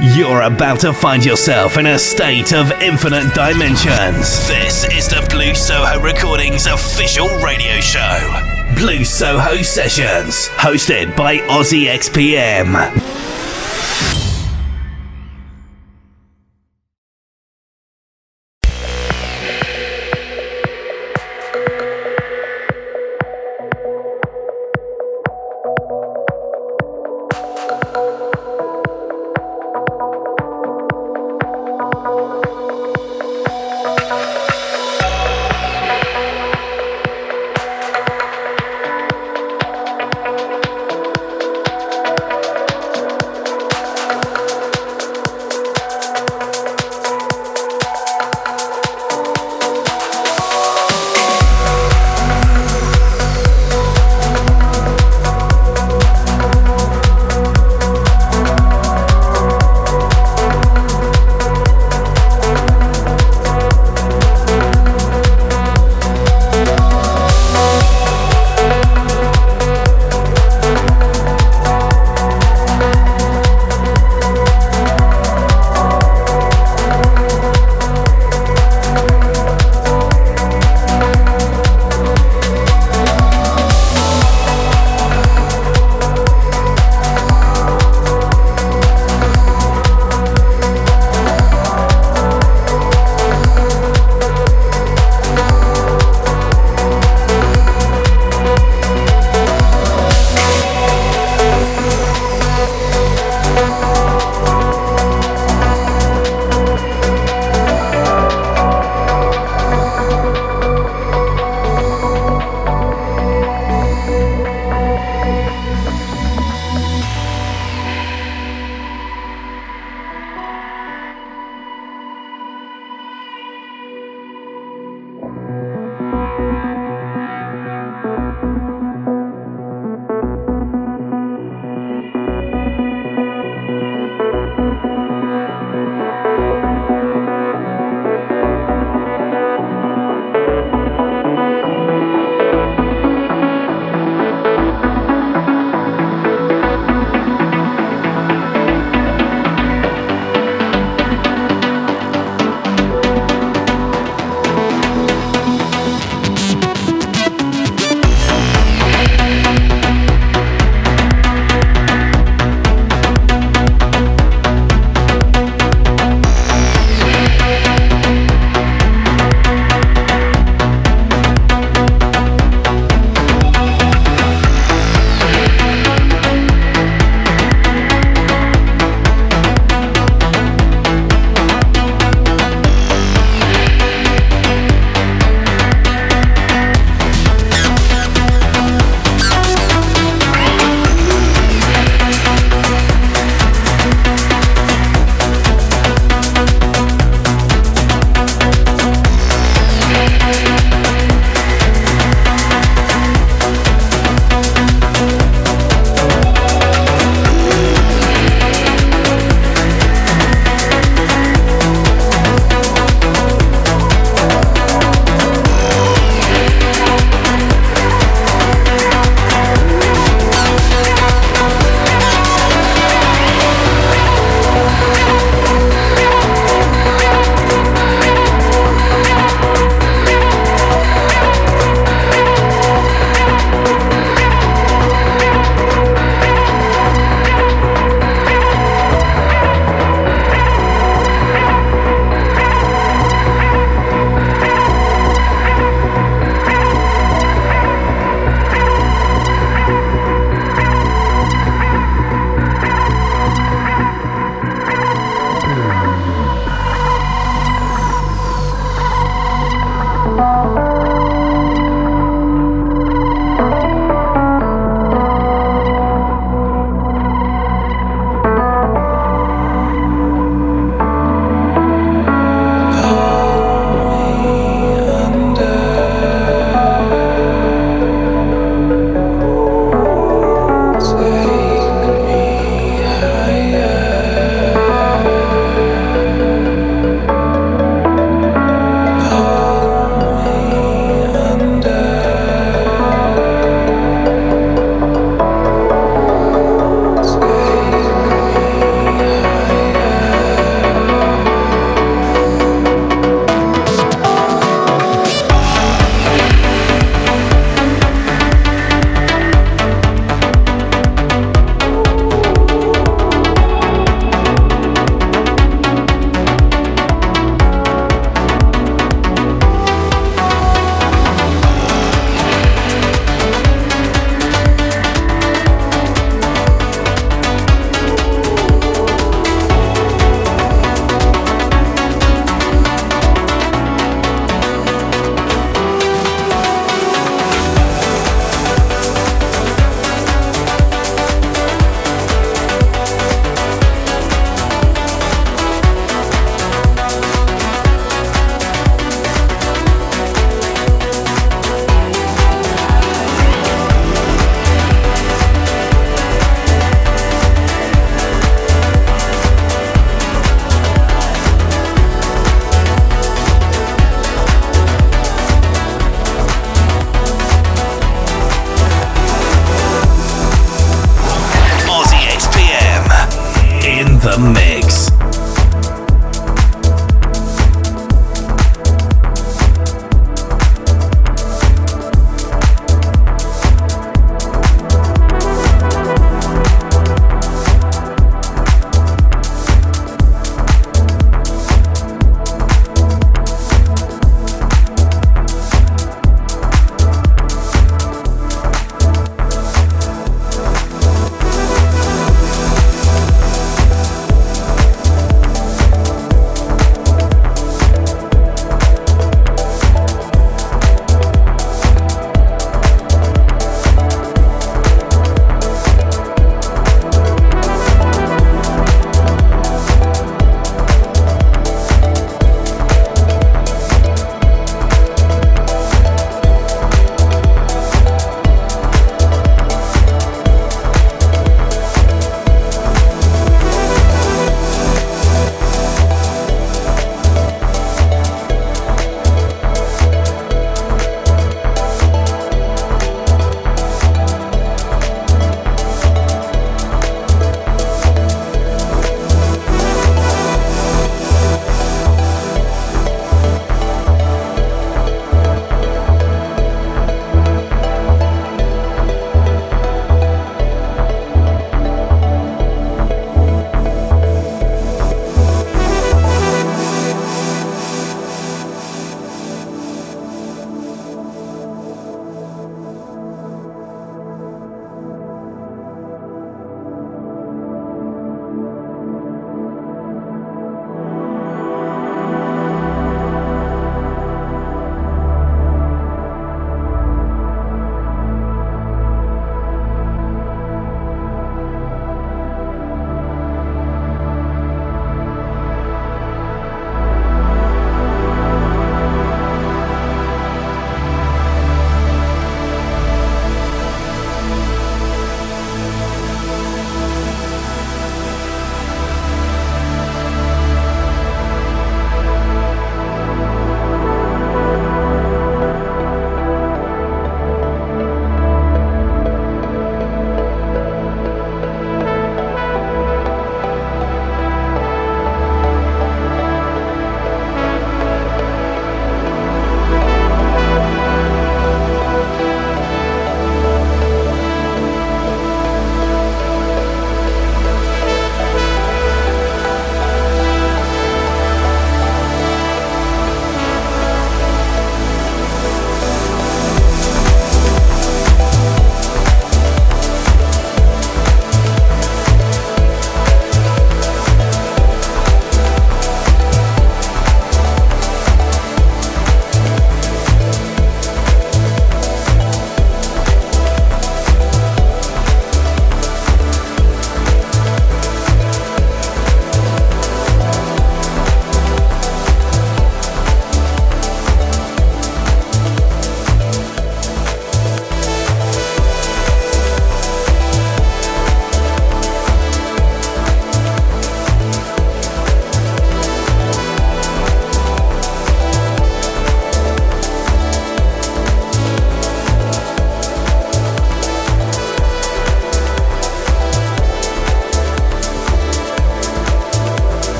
You're about to find yourself in a state of infinite dimensions. This is the Blue Soho Recordings official radio show. Blue Soho Sessions, hosted by OzzyXPM.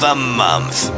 The tune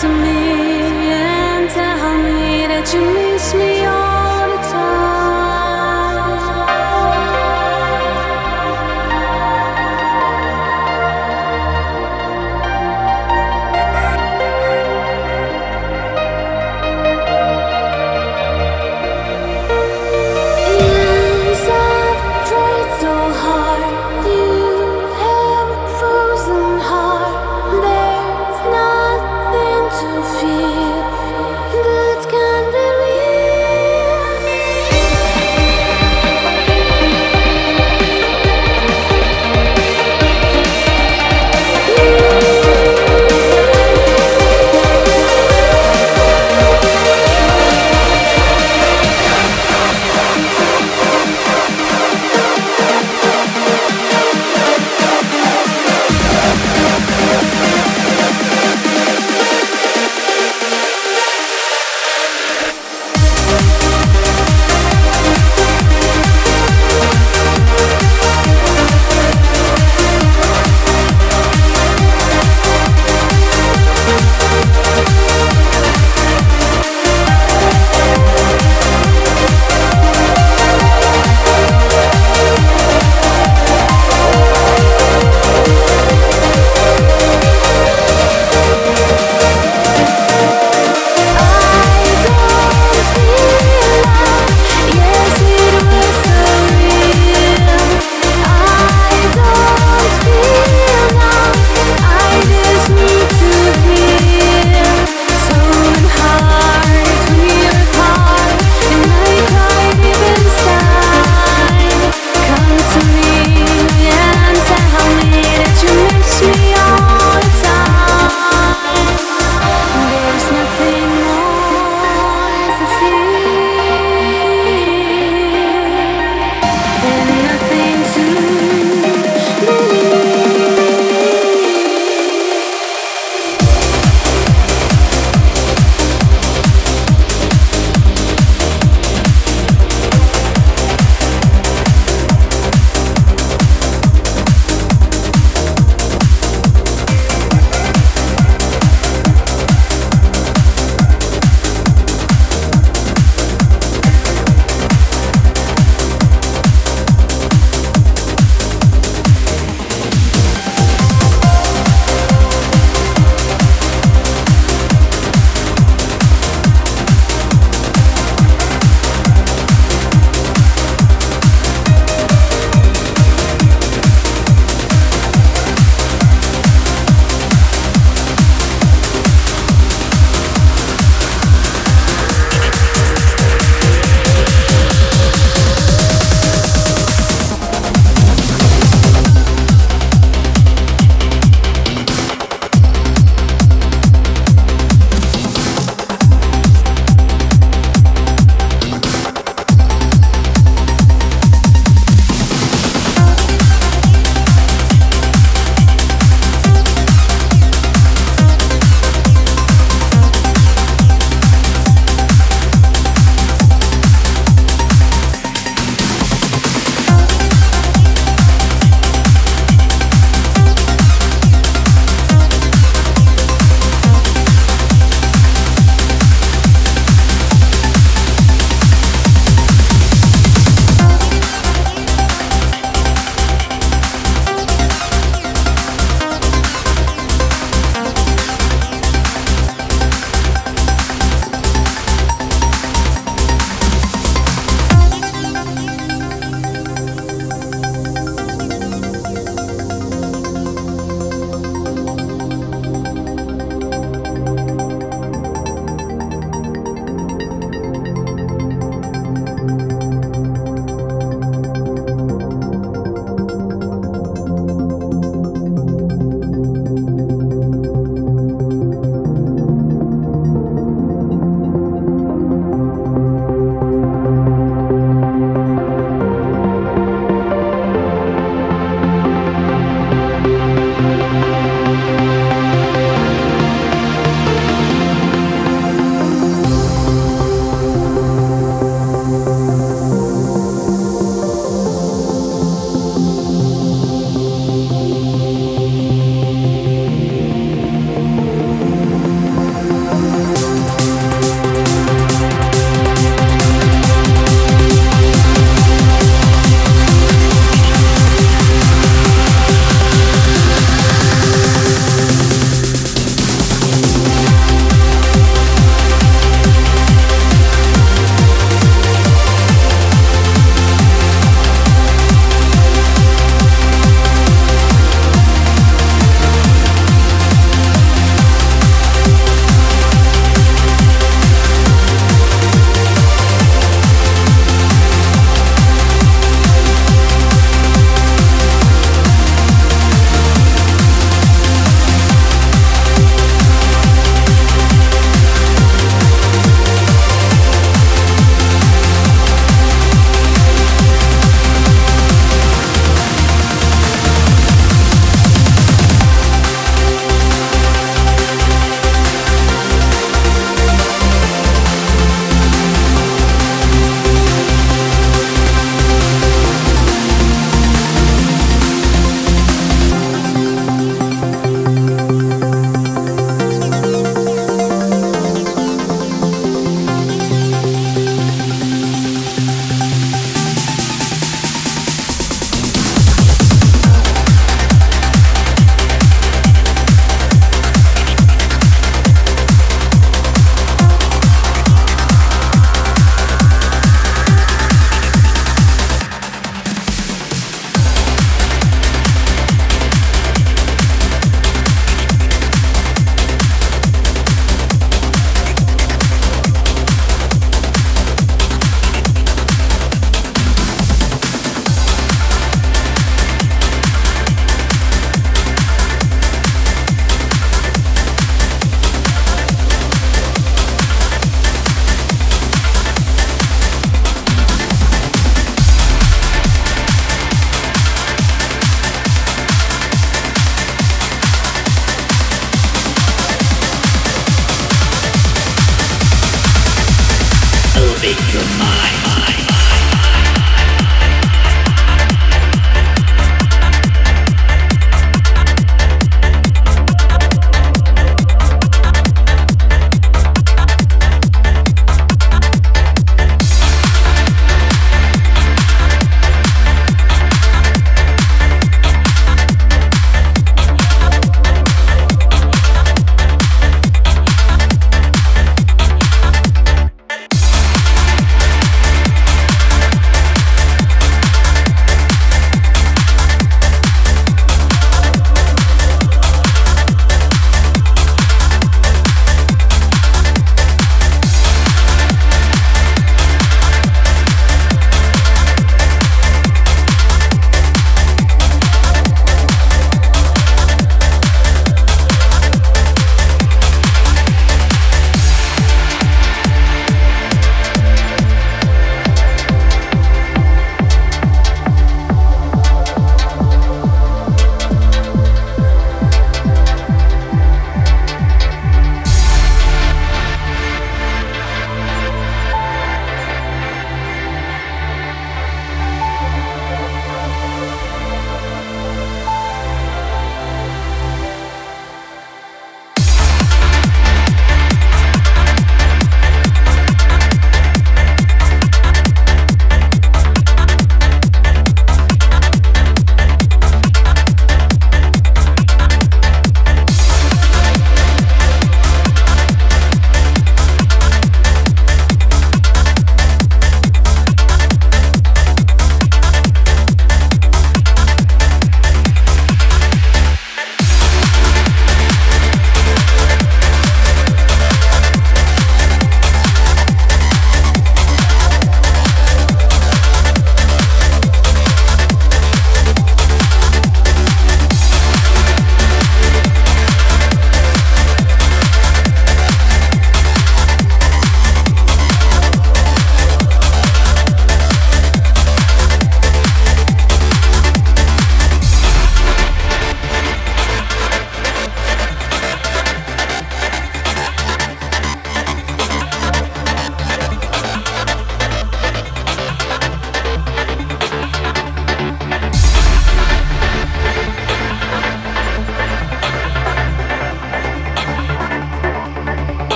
to me and tell me that you miss me.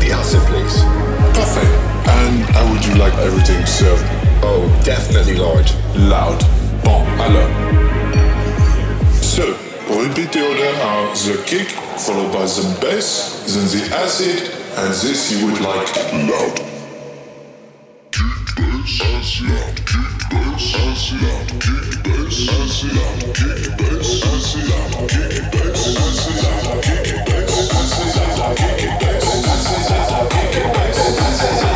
the acid, in place? Nothing. And how would you like everything served? Oh, definitely large. Loud. Bon, alors. So, repeat the order are the kick, followed by the bass, then the acid, and this you would like loud. Kick, bass, acid. Kick, bass, acid, loud. Kick, bass, acid, loud. Kick, bass, acid, loud. Kick, bass, acid, loud. Kick, bass, acid, loud. Kick, bass, acid, loud. Thank you.